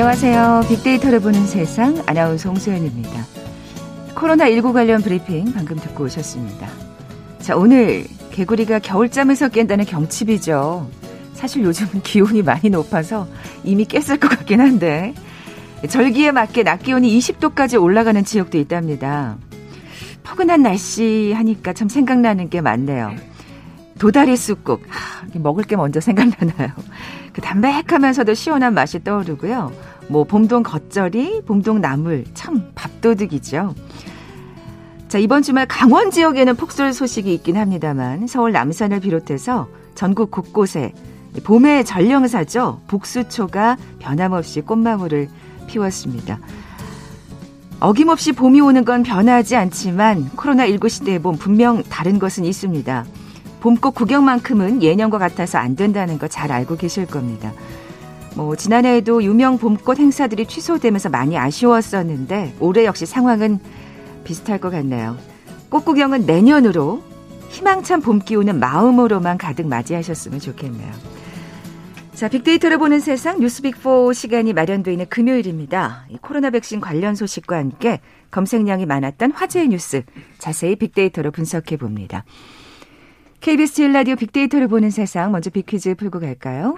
안녕하세요. 빅데이터를 보는 세상 아나운서 홍소연입니다. 코로나19 관련 브리핑 방금 듣고 오셨습니다. 자, 오늘 개구리가 겨울잠에서 깬다는 경칩이죠. 사실 요즘 기온이 많이 높아서 이미 깼을 것 같긴 한데 절기에 맞게 낮 기온이 20도까지 올라가는 지역도 있답니다. 포근한 날씨 하니까 참 생각나는 게 많네요. 도다리 쑥국. 하, 먹을 게 먼저 생각나나요? 그 담백하면서도 시원한 맛이 떠오르고요. 뭐 봄동 겉절이, 봄동 나물 참 밥도둑이죠. 자, 이번 주말 강원 지역에는 폭설 소식이 있긴 합니다만 서울 남산을 비롯해서 전국 곳곳에 봄의 전령사죠. 복수초가 변함없이 꽃망울을 피웠습니다. 어김없이 봄이 오는 건 변하지 않지만 코로나19 시대의 봄 분명 다른 것은 있습니다. 봄꽃 구경만큼은 예년과 같아서 안 된다는 거 잘 알고 계실 겁니다. 뭐 지난해에도 유명 봄꽃 행사들이 취소되면서 많이 아쉬웠었는데 올해 역시 상황은 비슷할 것 같네요. 꽃 구경은 내년으로 희망찬 봄 기운은 마음으로만 가득 맞이하셨으면 좋겠네요. 자, 빅데이터를 보는 세상 뉴스 빅4 시간이 마련되어 있는 금요일입니다. 코로나 백신 관련 소식과 함께 검색량이 많았던 화제의 뉴스 자세히 빅데이터로 분석해 봅니다. KBS 1라디오 빅데이터를 보는 세상 먼저 빅퀴즈 풀고 갈까요?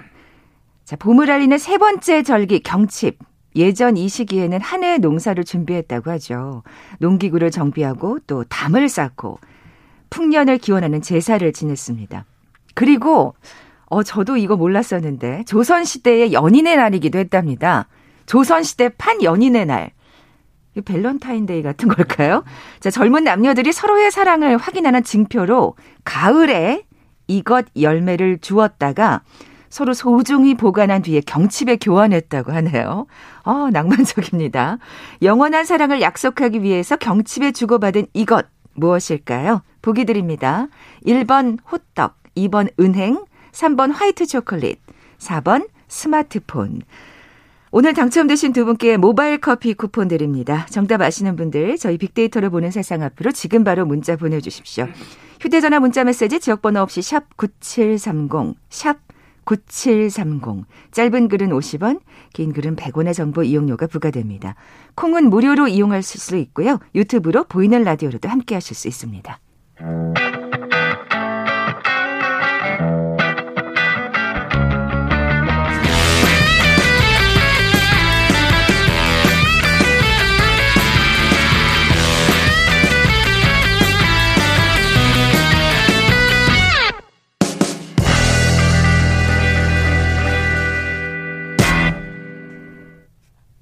자, 봄을 알리는 세 번째 절기 경칩. 예전 이 시기에는 한 해의 농사를 준비했다고 하죠. 농기구를 정비하고 또 담을 쌓고 풍년을 기원하는 제사를 지냈습니다. 그리고 어 저도 이거 몰랐었는데 조선 시대의 연인의 날이기도 했답니다. 조선 시대 판 연인의 날. 밸런타인데이 같은 걸까요? 자, 젊은 남녀들이 서로의 사랑을 확인하는 징표로 가을에 이것 열매를 주었다가 서로 소중히 보관한 뒤에 경칩에 교환했다고 하네요. 어, 낭만적입니다. 영원한 사랑을 약속하기 위해서 경칩에 주고받은 이것 무엇일까요? 보기 드립니다. 1번 호떡, 2번 은행, 3번 화이트 초콜릿, 4번 스마트폰. 오늘 당첨되신 두 분께 모바일 커피 쿠폰 드립니다. 정답 아시는 분들 저희 빅데이터를 보는 세상 앞으로 지금 바로 문자 보내주십시오. 휴대전화 문자 메시지 지역번호 없이 샵 9730, 샵 9730. 짧은 글은 50원, 긴 글은 100원의 정보 이용료가 부과됩니다. 콩은 무료로 이용하실 수 있고요. 유튜브로 보이는 라디오로도 함께 하실 수 있습니다.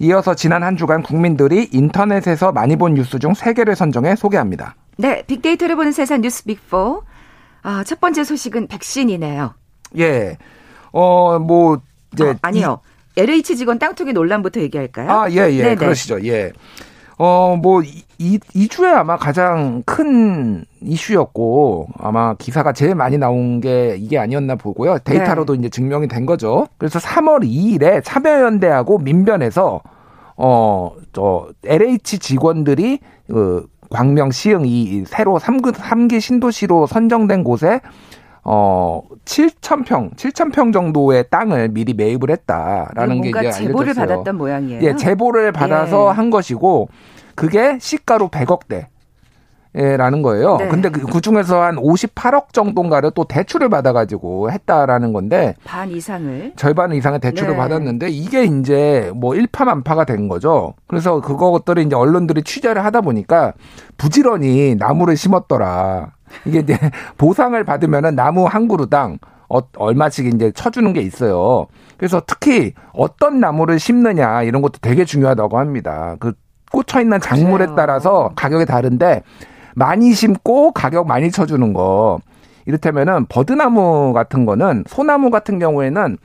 이어서 지난 한 주간 국민들이 인터넷에서 많이 본 뉴스 중 3개를 선정해 소개합니다. 네, 빅데이터를 보는 세상 뉴스 빅4. 아, 첫 번째 소식은 백신이네요. 예. 어, 뭐, 이제. 어, 아니요. 이, LH 직원 땅투기 논란부터 얘기할까요? 아, 예, 예. 네네. 그러시죠. 예. 어, 뭐, 이, 이 주에 아마 가장 큰 이슈였고, 아마 기사가 제일 많이 나온 게 이게 아니었나 보고요. 데이터로도 네. 이제 증명이 된 거죠. 그래서 3월 2일에 참여연대하고 민변에서, 어, 저, LH 직원들이, 그, 광명, 시흥, 이 새로 3기, 3기 신도시로 선정된 곳에 어 7,000평, 7,000평 정도의 땅을 미리 매입을 했다라는 게 이제 알려졌어요. 제보를 받았던 모양이에요. 예, 제보를 받아서 예. 한 것이고 그게 시가로 100억대. 라는 거예요. 네. 근데 그, 그 중에서 한 58억 정도인가를 또 대출을 받아가지고 했다라는 건데. 반 이상을. 절반 이상의 대출을 네. 받았는데 이게 이제 뭐 일파만파가 된 거죠. 그래서 그것들을 이제 언론들이 취재를 하다 보니까 부지런히 나무를 심었더라. 이게 이제 보상을 받으면은 나무 한 그루당 어, 얼마씩 이제 쳐주는 게 있어요. 그래서 특히 어떤 나무를 심느냐 이런 것도 되게 중요하다고 합니다. 그 꽂혀 있는 작물에 따라서 가격이 다른데 많이 심고 가격 많이 쳐주는 거. 이를테면은 버드나무 같은 거는 소나무 같은 경우에는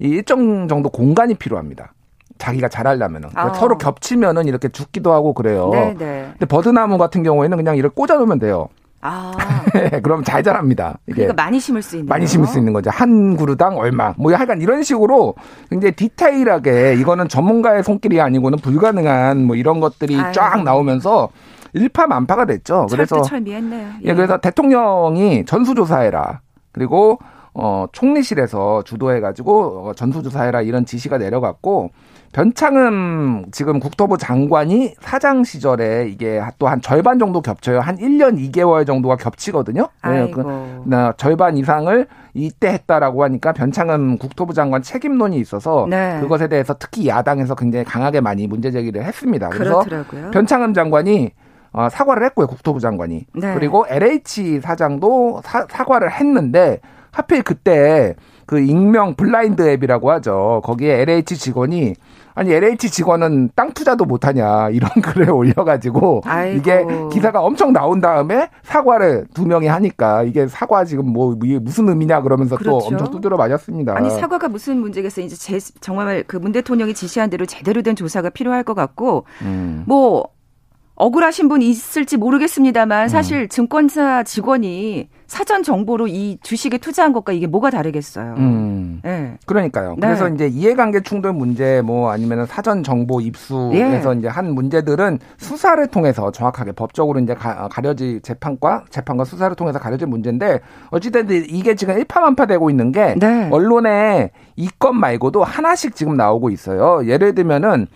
이 일정 정도 공간이 필요합니다. 자기가 잘하려면은 그러니까 아. 서로 겹치면은 이렇게 죽기도 하고 그래요. 네, 네. 근데 버드나무 같은 경우에는 그냥 이렇게 꽂아놓으면 돼요. 아, 그럼 잘 자랍니다. 이게 그러니까 많이 심을 수 있는 많이 심을 수 있는 거죠. 한 그루당 얼마. 뭐 하여간 이런 식으로 굉장히 디테일하게 이거는 전문가의 손길이 아니고는 불가능한 뭐 이런 것들이 아유. 쫙 나오면서 일파만파가 됐죠. 그래서 철두철미했네요. 예, 그래서 대통령이 전수조사해라. 그리고 어 총리실에서 주도해가지고 어, 전수조사해라 이런 지시가 내려갔고 변창흠 지금 국토부 장관이 사장 시절에 이게 또 한 절반 정도 겹쳐요. 한 1년 2개월 정도가 겹치거든요. 예, 아이고. 그, 나 절반 이상을 이때 했다라고 하니까 변창흠 국토부 장관 책임론이 있어서 네. 그것에 대해서 특히 야당에서 굉장히 강하게 많이 문제 제기를 했습니다. 그래서 그렇더라고요. 변창흠 장관이 어, 사과를 했고요. 국토부 장관이. 네. 그리고 LH 사장도 사, 사과를 했는데 하필 그때 그 익명 블라인드 앱이라고 하죠. 거기에 LH 직원이 아니 LH 직원은 땅 투자도 못하냐 이런 글을 올려가지고 아이고. 이게 기사가 엄청 나온 다음에 사과를 두 명이 하니까 이게 사과 지금 뭐 이게 무슨 의미냐 그러면서 또 그렇죠. 엄청 두드려 맞았습니다. 아니 사과가 무슨 문제겠어요. 이제 제, 정말 그 문 대통령이 지시한 대로 제대로 된 조사가 필요할 것 같고 음. 뭐 억울하신 분 있을지 음. 모르겠습니다만 사실 증권사 직원이 사전 정보로 이 주식에 투자한 것과 이게 뭐가 다르겠어요. 음. 예. 그러니까요. 네. 그래서 이제 이해관계 충돌 문제 뭐 아니면 사전 정보 입수에서 예. 이제 한 문제들은 수사를 통해서 정확하게 법적으로 이제 가, 가려질 재판과 재판과 수사를 통해서 가려질 문제인데 어찌됐든 이게 지금 일파만파되고 있는 게 네. 언론에 이 건 말고도 하나씩 지금 나오고 있어요. 예를 들면은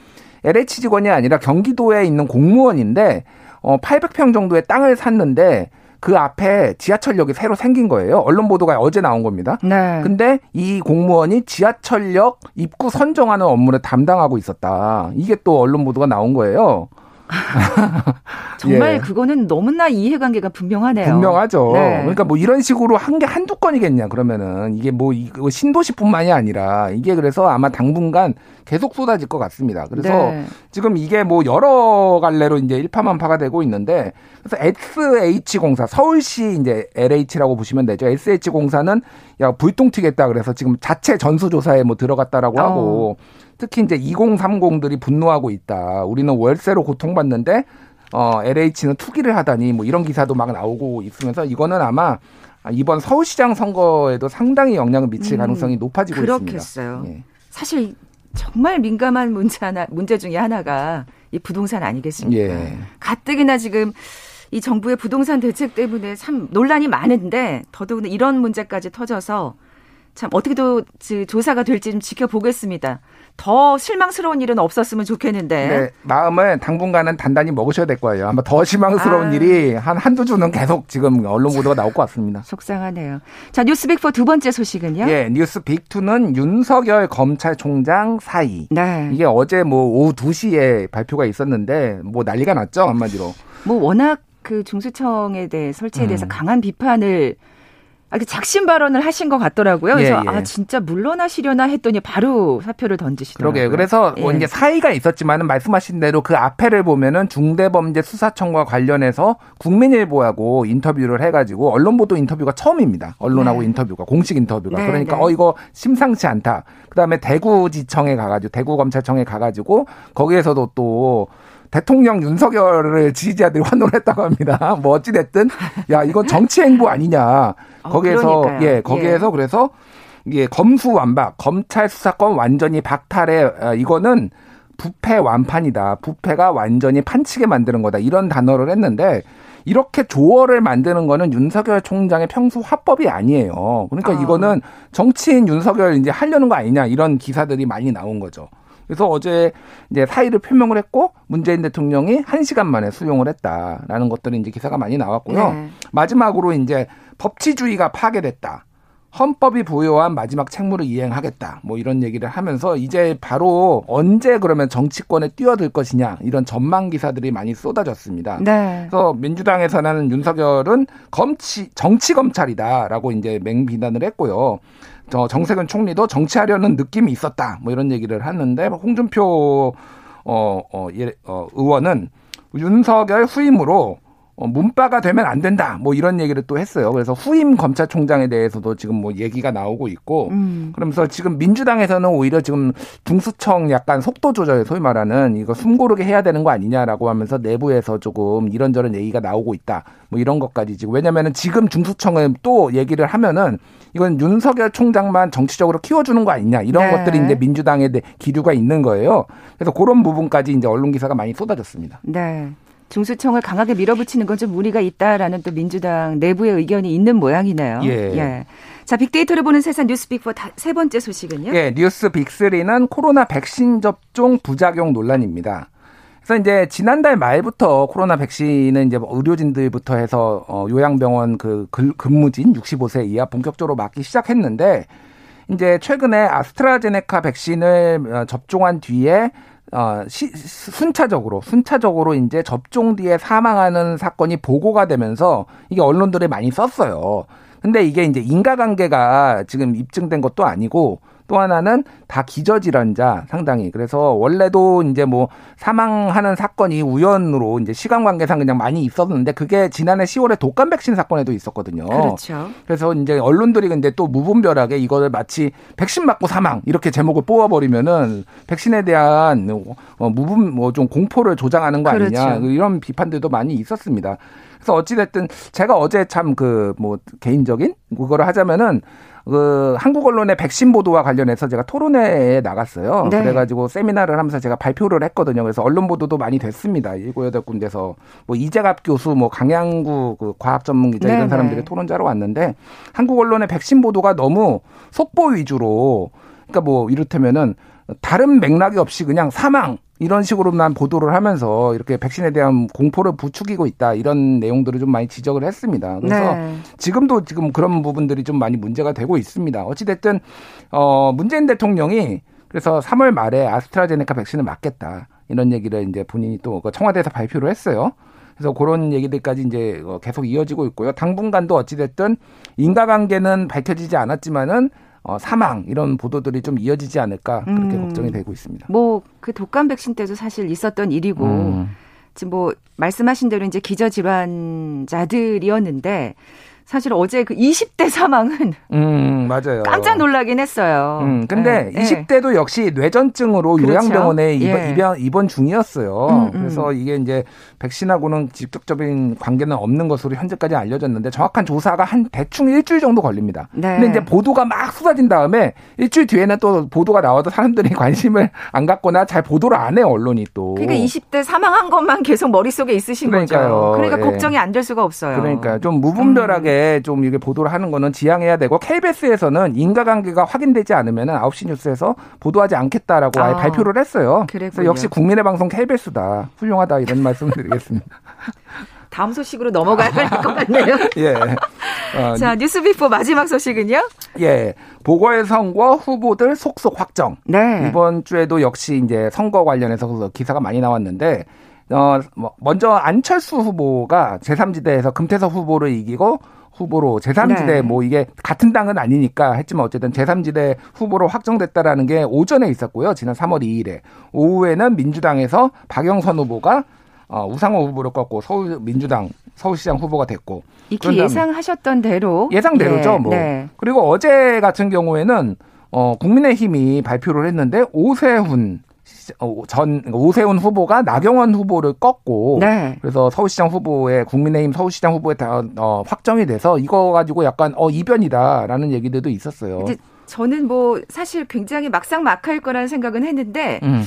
LH 직원이 아니라 경기도에 있는 공무원인데 어 800평 정도의 땅을 샀는데 그 앞에 지하철역이 새로 생긴 거예요. 언론 보도가 어제 나온 겁니다. 네. 근데 이 공무원이 지하철역 입구 선정하는 업무를 담당하고 있었다. 이게 또 언론 보도가 나온 거예요. 정말 예. 그거는 너무나 이해관계가 분명하네요. 분명하죠. 네. 그러니까 뭐 이런 식으로 한 게 한두 건이겠냐, 그러면은. 이게 뭐, 이거 신도시뿐만이 아니라, 이게 그래서 아마 당분간 계속 쏟아질 것 같습니다. 그래서 네. 지금 이게 뭐 여러 갈래로 이제 일파만파가 되고 있는데, 그래서 SH공사, 서울시 이제 LH라고 보시면 되죠. SH공사는 야, 불똥 튀겠다. 그래서 지금 자체 전수 조사에 뭐 들어갔다라고 어. 하고, 특히 이제 2030들이 분노하고 있다. 우리는 월세로 고통받는데, 어, LH는 투기를 하다니 뭐 이런 기사도 막 나오고 있으면서 이거는 아마 이번 서울시장 선거에도 상당히 영향을 미칠 음, 가능성이 높아지고 그렇겠어요. 있습니다. 예. 사실 정말 민감한 문제 하나 문제 중에 하나가 이 부동산 아니겠습니까? 예. 가뜩이나 지금 이 정부의 부동산 대책 때문에 참 논란이 많은데 더더욱 이런 문제까지 터져서 참 어떻게도 지- 조사가 될지 좀 지켜보겠습니다. 더 실망스러운 일은 없었으면 좋겠는데. 네, 마음을 당분간은 단단히 먹으셔야 될 거예요. 아마 더 실망스러운 아. 일이 한 한두 주는 계속 지금 언론 보도가 나올 것 같습니다. 속상하네요. 자, 뉴스 빅4 두 번째 소식은요? 예, 뉴스 빅2는 윤석열 검찰총장 사이. 네. 이게 어제 뭐 오후 2시에 발표가 있었는데 뭐 난리가 났죠, 한마디로. 뭐 워낙 그 중수청에 대해 설치에 대해서 음. 강한 비판을 작심 발언을 하신 것 같더라고요. 그래서 예, 예. 아 진짜 물러나시려나 했더니 바로 사표를 던지시더라고요. 그러게요. 그래서 뭐 예. 이제 사이가 있었지만은 말씀하신 대로 그 앞에를 보면은 중대범죄수사청과 관련해서 국민일보하고 인터뷰를 해가지고 언론 보도 인터뷰가 처음입니다. 언론하고 네. 인터뷰가 공식 인터뷰가 네, 그러니까 네. 어 이거 심상치 않다. 그다음에 대구지청에 가가지고 대구검찰청에 가가지고 거기에서도 또 대통령 윤석열을 지지자들이 환호를 했다고 합니다. 뭐 어찌됐든 야 이건 정치 행보 아니냐. 어, 거기에서 그러니까요. 예 거기에서 그래서 이게 검수완박 검찰 수사권 완전히 박탈해 어, 이거는 부패 완판이다. 부패가 완전히 판치게 만드는 거다. 이런 단어를 했는데 이렇게 조어를 만드는 거는 윤석열 총장의 평소 화법이 아니에요. 그러니까 아. 이거는 정치인 윤석열 이제 하려는 거 아니냐 이런 기사들이 많이 나온 거죠. 그래서 어제 이제 사의를 표명을 했고 문재인 대통령이 한 시간 만에 수용을 했다라는 것들이 이제 기사가 많이 나왔고요. 네. 마지막으로 이제 법치주의가 파괴됐다. 헌법이 부여한 마지막 책무를 이행하겠다. 뭐 이런 얘기를 하면서 이제 바로 언제 그러면 정치권에 뛰어들 것이냐 이런 전망 기사들이 많이 쏟아졌습니다. 네. 그래서 민주당에서는 윤석열은 검치 정치 검찰이다라고 이제 맹비난을 했고요. 저 정세균 총리도 정치하려는 느낌이 있었다. 뭐 이런 얘기를 하는데 홍준표 어, 어, 예, 어, 의원은 윤석열 후임으로 어, 문바가 되면 안 된다. 뭐 이런 얘기를 또 했어요. 그래서 후임 검찰총장에 대해서도 지금 뭐 얘기가 나오고 있고 음. 그러면서 지금 민주당에서는 오히려 지금 중수청 약간 속도 조절 소위 말하는 이거 숨 고르게 해야 되는 거 아니냐라고 하면서 내부에서 조금 이런저런 얘기가 나오고 있다. 뭐 이런 것까지 지금 왜냐면은 지금 중수청은 또 얘기를 하면은 이건 윤석열 총장만 정치적으로 키워주는 거 아니냐 이런 네. 것들이 이제 민주당에 기류가 있는 거예요. 그래서 그런 부분까지 이제 언론 기사가 많이 쏟아졌습니다. 네. 중수청을 강하게 밀어붙이는 건 좀 무리가 있다라는 또 민주당 내부의 의견이 있는 모양이네요. 예. 예. 자, 빅데이터를 보는 세상 뉴스 빅4 세 번째 소식은요? 예, 뉴스 빅3는 코로나 백신 접종 부작용 논란입니다. 그래서 이제 지난달 말부터 코로나 백신은 이제 뭐 의료진들부터 해서 어 요양병원 그 근무진 65세 이하 본격적으로 맞기 시작했는데 이제 최근에 아스트라제네카 백신을 어, 접종한 뒤에 어, 시, 순차적으로, 순차적으로 이제 접종 뒤에 사망하는 사건이 보고가 되면서 이게 언론들이 많이 썼어요. 근데 이게 이제 인과관계가 지금 입증된 것도 아니고 또 하나는 다 기저질환자 상당히 그래서 원래도 이제 뭐 사망하는 사건이 우연으로 이제 시간 관계상 그냥 많이 있었는데 그게 지난해 10월에 독감 백신 사건에도 있었거든요. 그렇죠. 그래서 이제 언론들이 근데 또 무분별하게 이거를 마치 백신 맞고 사망 이렇게 제목을 뽑아버리면은 백신에 대한 뭐 무분 뭐 좀 공포를 조장하는 거 아니냐 그렇죠. 이런 비판들도 많이 있었습니다. 그래서 어찌됐든 제가 어제 참 그 뭐 개인적인 그거를 하자면은 그 한국 언론의 백신 보도와 관련해서 제가 토론회에 나갔어요. 네. 그래가지고 세미나를 하면서 제가 발표를 했거든요. 그래서 언론 보도도 많이 됐습니다. 일곱 여덟 군데서 뭐 이재갑 교수, 뭐 강양구 그 과학 전문 기자 이런 네, 사람들이 네. 토론자로 왔는데 한국 언론의 백신 보도가 너무 속보 위주로 그러니까 뭐 이를테면은 다른 맥락이 없이 그냥 사망 이런 식으로만 보도를 하면서 이렇게 백신에 대한 공포를 부추기고 있다 이런 내용들을 좀 많이 지적을 했습니다. 그래서 네. 지금도 지금 그런 부분들이 좀 많이 문제가 되고 있습니다. 어찌 됐든 어 문재인 대통령이 그래서 3월 말에 아스트라제네카 백신을 맞겠다 이런 얘기를 이제 본인이 또그 청와대에서 발표를 했어요. 그래서 그런 얘기들까지 이제 어, 계속 이어지고 있고요. 당분간도 어찌됐든 인과관계는 밝혀지지 않았지만은 어, 사망 이런 보도들이 좀 이어지지 않을까 그렇게 음. 걱정이 되고 있습니다. 뭐 그 독감 백신 때도 사실 있었던 일이고 음. 지금 뭐 말씀하신 대로 이제 기저 질환자들이었는데 사실 어제 그 20대 사망은 음, 맞아요. 깜짝 놀라긴 했어요. 음, 근데 네. 20대도 역시 뇌전증으로 그렇죠. 요양병원에 입원, 예. 입원, 입원 중이었어요. 음, 음. 그래서 이게 이제 백신하고는 직접적인 관계는 없는 것으로 현재까지 알려졌는데 정확한 조사가 한 대충 일주일 정도 걸립니다. 네. 근데 이제 보도가 막 쏟아진 다음에 일주일 뒤에는 또 보도가 나와도 사람들이 관심을 안 갖거나 잘 보도를 안 해요, 언론이 또. 그러니까 20대 사망한 것만 계속 머릿속에 있으신 그러니까요. 거죠. 그러니까 예. 걱정이 안 될 수가 없어요. 그러니까 좀 무분별하게 음. 좀 이게 보도를 하는 거는 지양해야 되고 KBS에서는 인과관계가 확인되지 않으면 9시 뉴스에서 보도하지 않겠다라고 아, 발표를 했어요. 그랬군요. 그래서 역시 국민의 방송 KBS다. 훌륭하다 이런 말씀을 드리겠습니다. 다음 소식으로 넘어가야 할 것 같네요. 예. 어, 자, 뉴스 빅4 마지막 소식은요? 예. 보궐 선거 후보들 속속 확정. 네. 이번 주에도 역시 이제 선거 관련해서 기사가 많이 나왔는데 어, 뭐 먼저 안철수 후보가 제3지대에서 금태섭 후보를 이기고 후보로 제3지대 네. 뭐 이게 같은 당은 아니니까 했지만 어쨌든 제3지대 후보로 확정됐다라는 게 오전에 있었고요. 지난 3월 2일에 오후에는 민주당에서 박영선 후보가 어, 우상호 후보를 꺾고 서울 민주당 서울시장 후보가 됐고 이렇게 예상하셨던 대로 예상대로죠. 네. 뭐 네. 그리고 어제 같은 경우에는 어, 국민의힘이 발표를 했는데 오세훈 어, 전 오세훈 후보가 나경원 후보를 꺾고 네. 그래서 서울시장 후보에 국민의힘 서울시장 후보에 다 어, 확정이 돼서 이거 가지고 약간 어 이변이다라는 얘기들도 있었어요. 저는 뭐 사실 굉장히 막상 막할 거라는 생각은 했는데 음.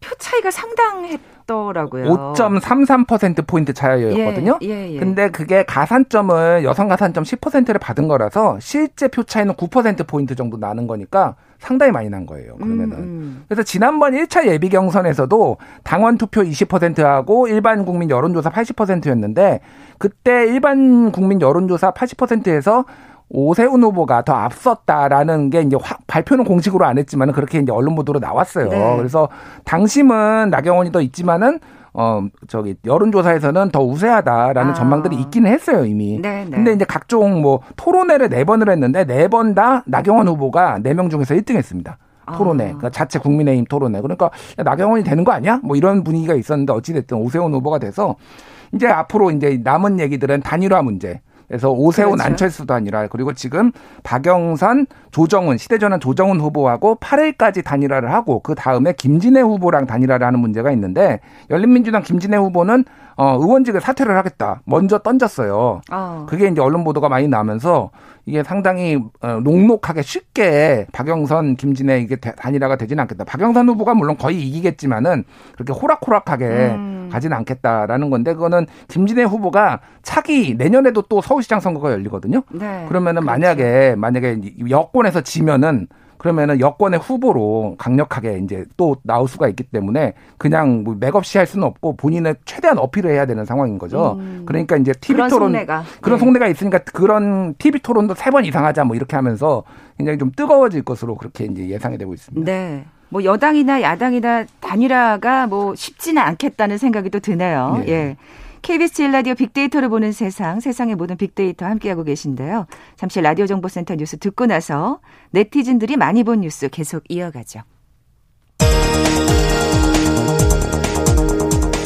표 차이가 상당했더라고요. 5.33% 포인트 차이였거든요. 예, 예, 예. 근데 그게 가산점을 여성 가산점 10%를 받은 거라서 실제 표 차이는 9% 포인트 정도 나는 거니까 상당히 많이 난 거예요. 그러면은. 음, 음. 그래서 지난번 1차 예비 경선에서도 당원 투표 20%하고 일반 국민 여론조사 80%였는데 그때 일반 국민 여론조사 80%에서 오세훈 후보가 더 앞섰다라는 게 이제 확 발표는 공식으로 안 했지만은 그렇게 이제 언론 보도로 나왔어요. 네. 그래서 당심은 나경원이 더 있지만은 어 저기 여론조사에서는 더 우세하다라는 아. 전망들이 있기는 했어요 이미. 네, 네. 근데 이제 각종 뭐 토론회를 네 번을 했는데 네 번 다 나경원 후보가 네 명 중에서 1등했습니다. 토론회, 아. 그러니까 자체 국민의힘 토론회. 그러니까 나경원이 되는 거 아니야? 뭐 이런 분위기가 있었는데 어찌됐든 오세훈 후보가 돼서 이제 앞으로 이제 남은 얘기들은 단일화 문제. 그래서 오세훈 그렇죠. 안철수도 아니라 그리고 지금 박영선 조정훈 시대전환 조정훈 후보하고 8일까지 단일화를 하고 그 다음에 김진애 후보랑 단일화를 하는 문제가 있는데 열린민주당 김진애 후보는 어 의원직을 사퇴를 하겠다 먼저 던졌어요. 어. 그게 이제 언론 보도가 많이 나면서 이게 상당히 어, 녹록하게 쉽게 박영선, 김진애 이게 단일화가 되지는 않겠다. 박영선 후보가 물론 거의 이기겠지만은 그렇게 호락호락하게 음. 가지는 않겠다라는 건데 그거는 김진애 후보가 차기 내년에도 또 서울시장 선거가 열리거든요. 네. 그러면은 그렇죠. 만약에 만약에 여권에서 지면은 그러면은 여권의 후보로 강력하게 이제 또 나올 수가 있기 때문에 그냥 뭐 맥없이 할 수는 없고 본인은 최대한 어필을 해야 되는 상황인 거죠. 음. 그러니까 이제 TV 그런 토론 속내가. 그런 네. 속내가 있으니까 그런 TV 토론도 세 번 이상 하자 뭐 이렇게 하면서 굉장히 좀 뜨거워질 것으로 그렇게 이제 예상이 되고 있습니다. 네. 뭐 여당이나 야당이나 단일화가 뭐 쉽지는 않겠다는 생각이 또 드네요. 예. 예. KBS 1라디오 빅데이터를 보는 세상, 세상의 모든 빅데이터 함께하고 계신데요. 잠시 라디오 정보센터 뉴스 듣고 나서 네티즌들이 많이 본 뉴스 계속 이어가죠.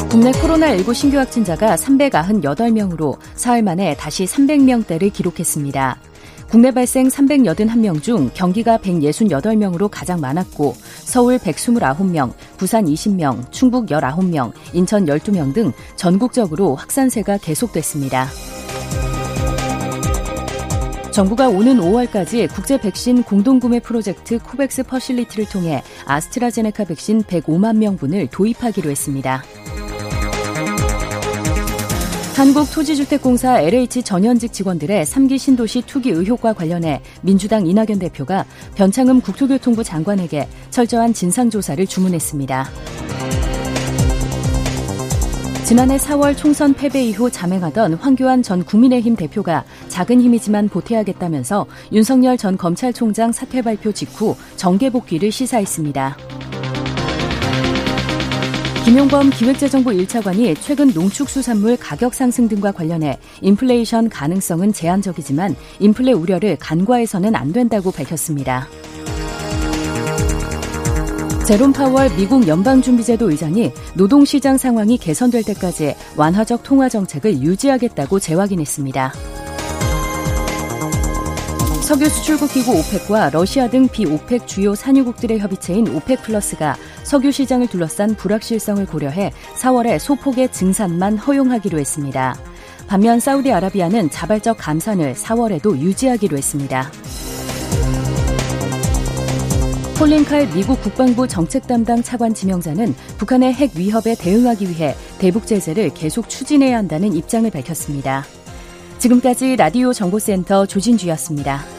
국내 코로나19 신규 확진자가 398명으로 사흘 만에 다시 300명대를 기록했습니다. 국내 발생 381명 중 경기가 168명으로 가장 많았고 서울 129명, 부산 20명, 충북 19명, 인천 12명 등 전국적으로 확산세가 계속됐습니다. 정부가 오는 5월까지 국제 백신 공동구매 프로젝트 코백스 퍼실리티를 통해 아스트라제네카 백신 105만 명분을 도입하기로 했습니다. 한국토지주택공사 LH 전현직 직원들의 3기 신도시 투기 의혹과 관련해 민주당 이낙연 대표가 변창흠 국토교통부 장관에게 철저한 진상조사를 주문했습니다. 지난해 4월 총선 패배 이후 자맹하던 황교안 전 국민의힘 대표가 작은 힘이지만 보태야겠다면서 윤석열 전 검찰총장 사퇴 발표 직후 정계 복귀를 시사했습니다. 김용범 기획재정부 1차관이 최근 농축수산물 가격 상승 등과 관련해 인플레이션 가능성은 제한적이지만 인플레 우려를 간과해서는 안 된다고 밝혔습니다. 제롬 파월 미국 연방준비제도 의장이 노동시장 상황이 개선될 때까지 완화적 통화 정책을 유지하겠다고 재확인했습니다. 석유 수출국 기구 오펙과 러시아 등 비오펙 주요 산유국들의 협의체인 오펙 플러스가 석유 시장을 둘러싼 불확실성을 고려해 4월에 소폭의 증산만 허용하기로 했습니다. 반면 사우디아라비아는 자발적 감산을 4월에도 유지하기로 했습니다. 콜린 칼 미국 국방부 정책 담당 차관 지명자는 북한의 핵 위협에 대응하기 위해 대북 제재를 계속 추진해야 한다는 입장을 밝혔습니다. 지금까지 라디오 정보센터 조진주였습니다.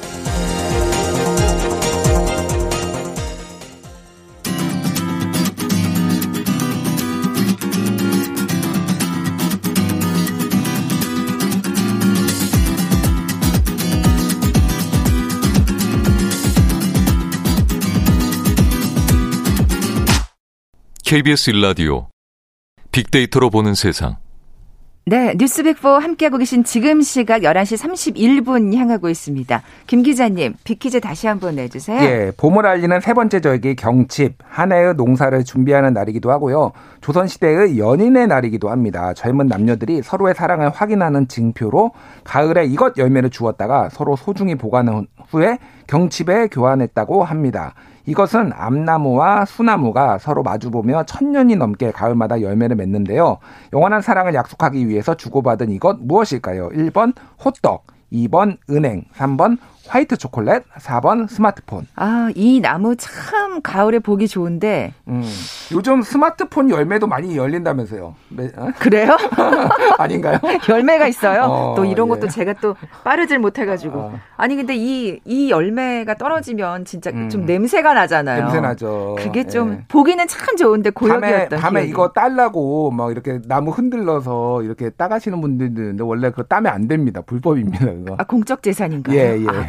KBS 일라디오 빅데이터로 보는 세상 네, 뉴스백포 함께하고 계신 지금 시각 11시 31분 향하고 있습니다. 김 기자님, 빅퀴즈 다시 한번 내주세요. 예, 봄을 알리는 세 번째 절기 경칩, 한 해의 농사를 준비하는 날이기도 하고요. 조선시대의 연인의 날이기도 합니다. 젊은 남녀들이 서로의 사랑을 확인하는 징표로 가을에 이것 열매를 주었다가 서로 소중히 보관한 후에 경칩에 교환했다고 합니다. 이것은 암나무와 수나무가 서로 마주보며 천년이 넘게 가을마다 열매를 맺는데요. 영원한 사랑을 약속하기 위해서 주고받은 이것 무엇일까요? 1번 호떡, 2번 은행, 3번 화이트 초콜릿, 4번 스마트폰. 아, 이 나무 참 가을에 보기 좋은데. 음, 요즘 스마트폰 열매도 많이 열린다면서요. 어? 그래요? 아닌가요? 열매가 있어요. 어, 또 이런 예. 것도 제가 또 빠르질 못해가지고. 어. 아니 근데 이 이 열매가 떨어지면 진짜 음. 좀 냄새가 나잖아요. 냄새 나죠. 그게 좀 예. 보기는 참 좋은데 고역이었던 밤에, 밤에 이거 딸라고 막 이렇게 나무 흔들러서 이렇게 따가시는 분들도 있는데 원래 그거 따면 안 됩니다. 불법입니다. 그거. 아 공적 재산인가요? 예, 예. 아,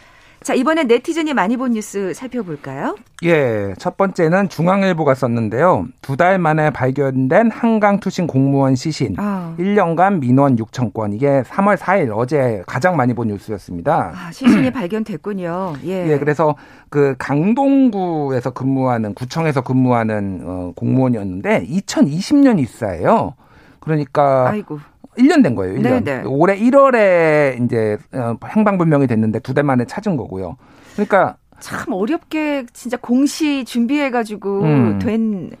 자, 이번엔 네티즌이 많이 본 뉴스 살펴볼까요? 예, 첫 번째는 중앙일보가 썼는데요. 두 달 만에 발견된 한강 투신 공무원 시신. 아. 1년간 민원 6천 건. 이게 3월 4일 어제 가장 많이 본 뉴스였습니다. 아, 시신이 발견됐군요. 예. 예, 그래서 그 강동구에서 근무하는 구청에서 근무하는 어, 공무원이었는데 2020년 입사예요. 그러니까 아이고. 1년 된 거예요. 1년. 네네. 올해 1월에 이제 어, 행방불명이 됐는데 두 달 만에 찾은 거고요. 그러니까 참 어렵게 진짜 공시 준비해가지고 음. 된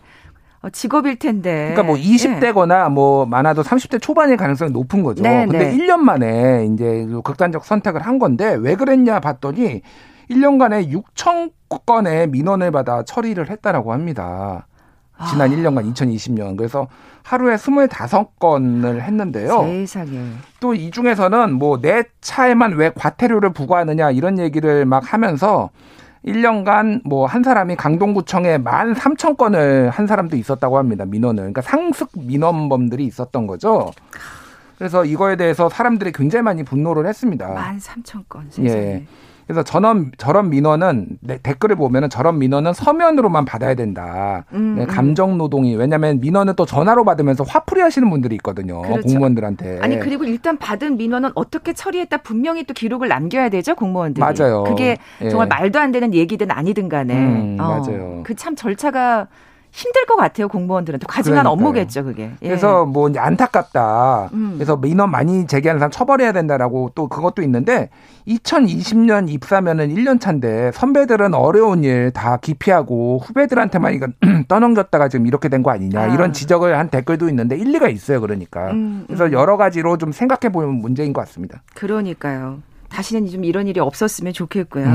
어, 직업일 텐데. 그러니까 뭐 20대거나 네. 뭐 많아도 30대 초반일 가능성이 높은 거죠. 네, 근데 네. 1년 만에 이제 극단적 선택을 한 건데 왜 그랬냐 봤더니 1년간에 6천 건의 민원을 받아 처리를 했다라고 합니다. 지난 아. 1년간 2020년. 그래서 하루에 25건을 했는데요. 세상에. 또 이 중에서는 뭐 내 차에만 왜 과태료를 부과하느냐 이런 얘기를 막 하면서 1년간 뭐 한 사람이 강동구청에 13,000건을 한 사람도 있었다고 합니다. 민원을. 그러니까 상습 민원범들이 있었던 거죠. 그래서 이거에 대해서 사람들이 굉장히 많이 분노를 했습니다. 13,000건. 세상에. 예. 그래서 저런 저런 민원은 네, 댓글을 보면은 저런 민원은 서면으로만 받아야 된다. 음, 네, 음. 감정 노동이 왜냐하면 민원은 또 전화로 받으면서 화풀이 하시는 분들이 있거든요. 그렇죠. 공무원들한테. 아니 그리고 일단 받은 민원은 어떻게 처리했다 분명히 또 기록을 남겨야 되죠 공무원들이. 맞아요. 그게 정말 예. 말도 안 되는 얘기든 아니든 간에. 음, 어, 맞아요. 그 참 절차가 힘들 것 같아요 공무원들한테 과중한 그러니까요. 업무겠죠 그게. 예. 그래서 뭐 안타깝다. 음. 그래서 민원 많이 제기하는 사람 처벌해야 된다라고 또 그것도 있는데 2020년 입사면은 1년 차인데 선배들은 어려운 일 다 기피하고 후배들한테만 이거 떠넘겼다가 지금 이렇게 된 거 아니냐 아. 이런 지적을 한 댓글도 있는데 일리가 있어요 그러니까. 음, 음. 그래서 여러 가지로 좀 생각해 보면 문제인 것 같습니다. 그러니까요. 다시는 좀 이런 일이 없었으면 좋겠고요.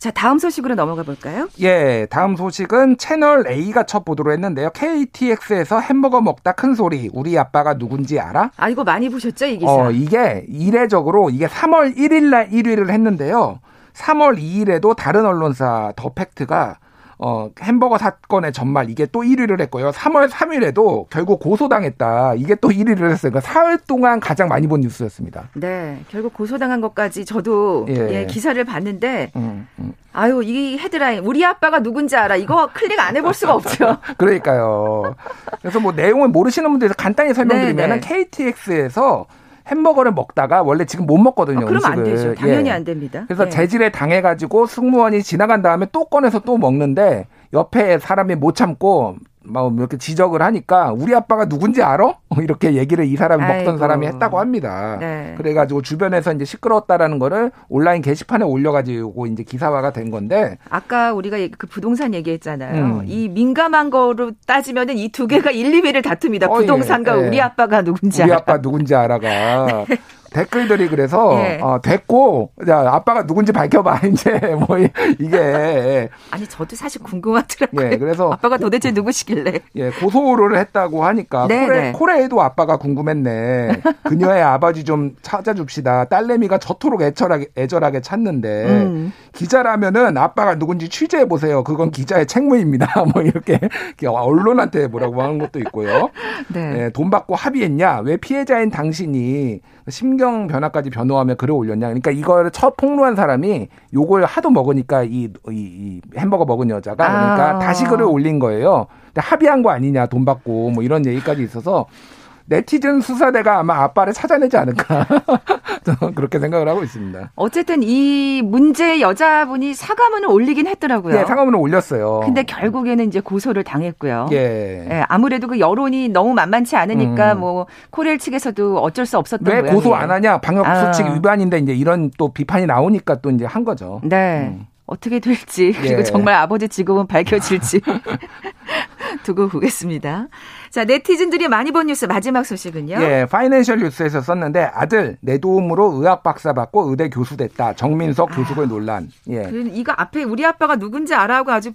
음. 자, 다음 소식으로 넘어가 볼까요? 예, 다음 소식은 채널 A가 첫 보도를 했는데요. KTX에서 햄버거 먹다 큰 소리. 우리 아빠가 누군지 알아? 아, 이거 많이 보셨죠, 이 기사? 어, 이게 이례적으로 이게 3월 1일 날 1위를 했는데요. 3월 2일에도 다른 언론사 더 팩트가 어, 햄버거 사건의 전말 이게 또 1위를 했고요. 3월 3일에도 결국 고소당했다. 이게 또 1위를 했어요. 그러니까 사흘 동안 가장 많이 본 뉴스였습니다. 네. 결국 고소당한 것까지 저도 예. 예 기사를 봤는데 음, 음. 아유, 이 헤드라인 우리 아빠가 누군지 알아. 이거 클릭 안 해볼 수가 없죠. 그러니까요. 그래서 뭐 내용을 모르시는 분들에서 간단히 설명드리면 KTX에서 햄버거를 먹다가 원래 지금 못 먹거든요. 아, 그럼 음식을. 안 되죠. 당연히 예. 안 됩니다. 그래서 예. 재질에 당해가지고 승무원이 지나간 다음에 또 꺼내서 또 먹는데 옆에 사람이 못 참고 막 이렇게 지적을 하니까 우리 아빠가 누군지 알아? 이렇게 얘기를 이 사람이 아이고. 먹던 사람이 했다고 합니다. 네. 그래가지고 주변에서 이제 시끄러웠다라는 거를 온라인 게시판에 올려가지고 이제 기사화가 된 건데 아까 우리가 그 부동산 얘기했잖아요. 음. 이 민감한 거로 따지면은 이 두 개가 1, 2위를 다툽니다. 어, 부동산과 예, 예. 우리 아빠가 누군지 우리 알아. 아빠 누군지 알아가. 네. 댓글들이 그래서 예. 어, 됐고 자 아빠가 누군지 밝혀봐 이제 뭐 이게 아니 저도 사실 궁금하더라고요. 예, 그래서 아빠가 도대체 누구시길래? 예 고소를 했다고 하니까 네, 코레, 네. 코레에도 아빠가 궁금했네. 그녀의 아버지 좀 찾아줍시다. 딸내미가 저토록 애절하게 애절하게 찾는데 음. 기자라면은 아빠가 누군지 취재해 보세요. 그건 기자의 책무입니다. 뭐 이렇게 언론한테 뭐라고 하는 것도 있고요. 네. 예, 돈 받고 합의했냐? 왜 피해자인 당신이 심경 변화까지 변호하며 글을 올렸냐. 그러니까 이걸 첫 폭로한 사람이 요걸 하도 먹으니까 이, 이, 이 햄버거 먹은 여자가 그러니까 아. 다시 글을 올린 거예요. 근데 합의한 거 아니냐 돈 받고 뭐 이런 얘기까지 있어서 네티즌 수사대가 아마 아빠를 찾아내지 않을까 그렇게 생각을 하고 있습니다. 어쨌든 이 문제 여자분이 사과문을 올리긴 했더라고요. 네, 사과문을 올렸어요. 근데 결국에는 이제 고소를 당했고요. 예. 예 아무래도 그 여론이 너무 만만치 않으니까 음. 뭐 코레일 측에서도 어쩔 수 없었던 왜 모양이에요. 고소 안 하냐? 방역 수칙 아. 위반인데 이제 이런 또 비판이 나오니까 또 이제 한 거죠. 네. 음. 어떻게 될지 그리고 예. 정말 아버지 직업은 밝혀질지 두고 보겠습니다. 자, 네티즌들이 많이 본 뉴스 마지막 소식은요. 예, 파이낸셜 뉴스에서 썼는데 아들 내 도움으로 의학 박사 받고 의대 교수 됐다. 정민석 아, 교수의 논란. 예. 그 이거 앞에 우리 아빠가 누군지 알아하고 아주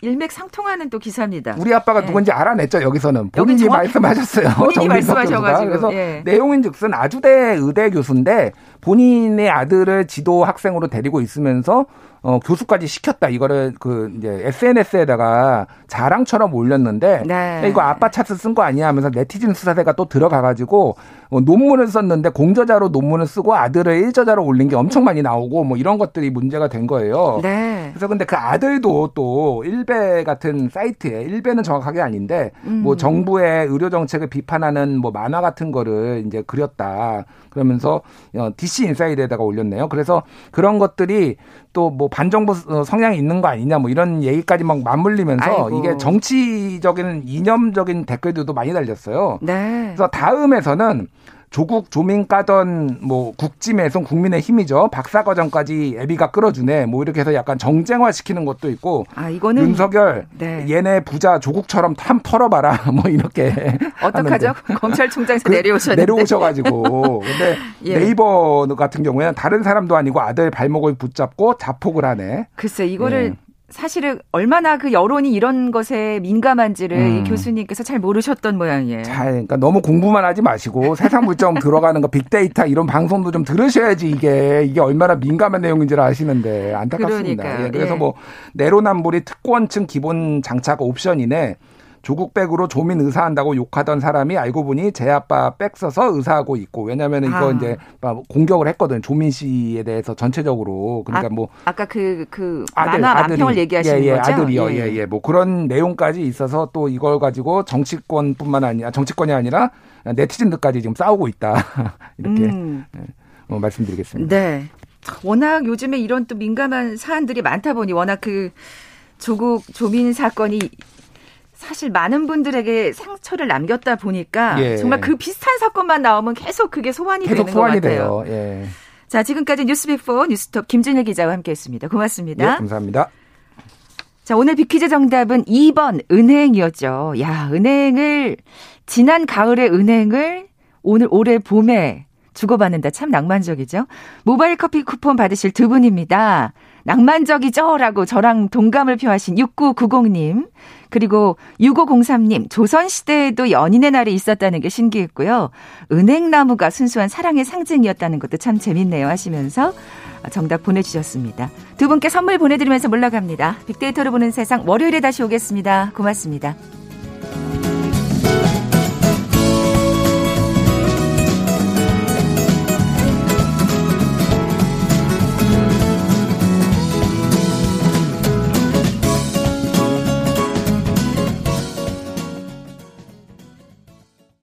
일맥상통하는 또 기사입니다. 우리 아빠가 예. 누군지 알아냈죠 여기서는 본인이 말씀하셨어요. 본인이 말씀하셔가지고 그래서 예. 내용인즉슨 아주대 의대 교수인데 본인의 아들을 지도 학생으로 데리고 있으면서 어, 교수까지 시켰다. 이거를 그 이제 SNS에다가 자랑처럼 올렸는데 네. 이거 아빠 차트 쓴 거 아니야 하면서 네티즌 수사대가 또 들어가 가지고 어, 논문을 썼는데 공저자로 논문을 쓰고 아들을 일저자로 올린 게 엄청 많이 나오고 뭐 이런 것들이 문제가 된 거예요. 네. 그래서 근데 그 아들도 또 일베 같은 사이트에 일베는 정확하게 아닌데 음. 뭐 정부의 의료 정책을 비판하는 뭐 만화 같은 거를 이제 그렸다. 그러면서 어, DC 인사이드에다가 올렸네요. 그래서 그런 것들이 또 뭐 반정부 어, 성향이 있는 거 아니냐 뭐 이런 얘기까지 막 맞물리면서 아이고. 이게 정치적인 이념적인 댓글들도 많이 달렸어요. 네. 그래서 다음에서는 조국 조민 까던 뭐 국짐에서 국민의 힘이죠. 박사과정까지 애비가 끌어주네. 뭐 이렇게 해서 약간 정쟁화 시키는 것도 있고. 아 이거는 윤석열 네. 얘네 부자 조국처럼 탐 털어봐라. 뭐 이렇게. 어떡하죠? 검찰총장에서 그, 내려오셨는데. 내려오셔가지고. 근데 예. 네이버 같은 경우에는 다른 사람도 아니고 아들 발목을 붙잡고 자폭을 하네. 글쎄 이거를 예. 사실은 얼마나 그 여론이 이런 것에 민감한지를 음. 교수님께서 잘 모르셨던 모양이에요. 잘, 그러니까 너무 공부만 하지 마시고 세상 물정 들어가는 거 빅데이터 이런 방송도 좀 들으셔야지 이게 이게 얼마나 민감한 내용인지를 아시는데 안타깝습니다. 예, 그래서 예. 뭐 내로남불이 특권층 기본 장착 옵션이네. 조국 백으로 조민 의사한다고 욕하던 사람이 알고 보니 제 아빠 백 써서 의사하고 있고 왜냐하면 이거 아. 이제 공격을 했거든 조민 씨에 대해서 전체적으로 그러니까 아, 뭐 아까 그그 그 아들, 만화 만평을 얘기하시는 예, 예, 거죠? 아들이요, 예예, 예, 예. 뭐 그런 내용까지 있어서 또 이걸 가지고 정치권뿐만 아니라 정치권이 아니라 네티즌들까지 지금 싸우고 있다 이렇게 음. 네, 어, 말씀드리겠습니다. 네. 워낙 요즘에 이런 또 민감한 사안들이 많다 보니 워낙 그 조국 조민 사건이 사실 많은 분들에게 상처를 남겼다 보니까 예. 정말 그 비슷한 사건만 나오면 계속 그게 소환이 계속 되는 소환이 것 같아요. 돼요. 예. 자, 지금까지 뉴스비포 뉴스톱 김준일 기자와 함께했습니다. 고맙습니다. 네, 감사합니다. 자, 오늘 비퀴즈 정답은 2번 은행이었죠. 야, 은행을 지난 가을에 은행을 오늘 올해 봄에 주고받는다. 참 낭만적이죠. 모바일 커피 쿠폰 받으실 두 분입니다. 낭만적이죠? 라고 저랑 동감을 표하신 6990님. 그리고 6503님, 조선시대에도 연인의 날이 있었다는 게 신기했고요. 은행나무가 순수한 사랑의 상징이었다는 것도 참 재밌네요 하시면서 정답 보내주셨습니다. 두 분께 선물 보내드리면서 물러갑니다. 빅데이터로 보는 세상 월요일에 다시 오겠습니다. 고맙습니다.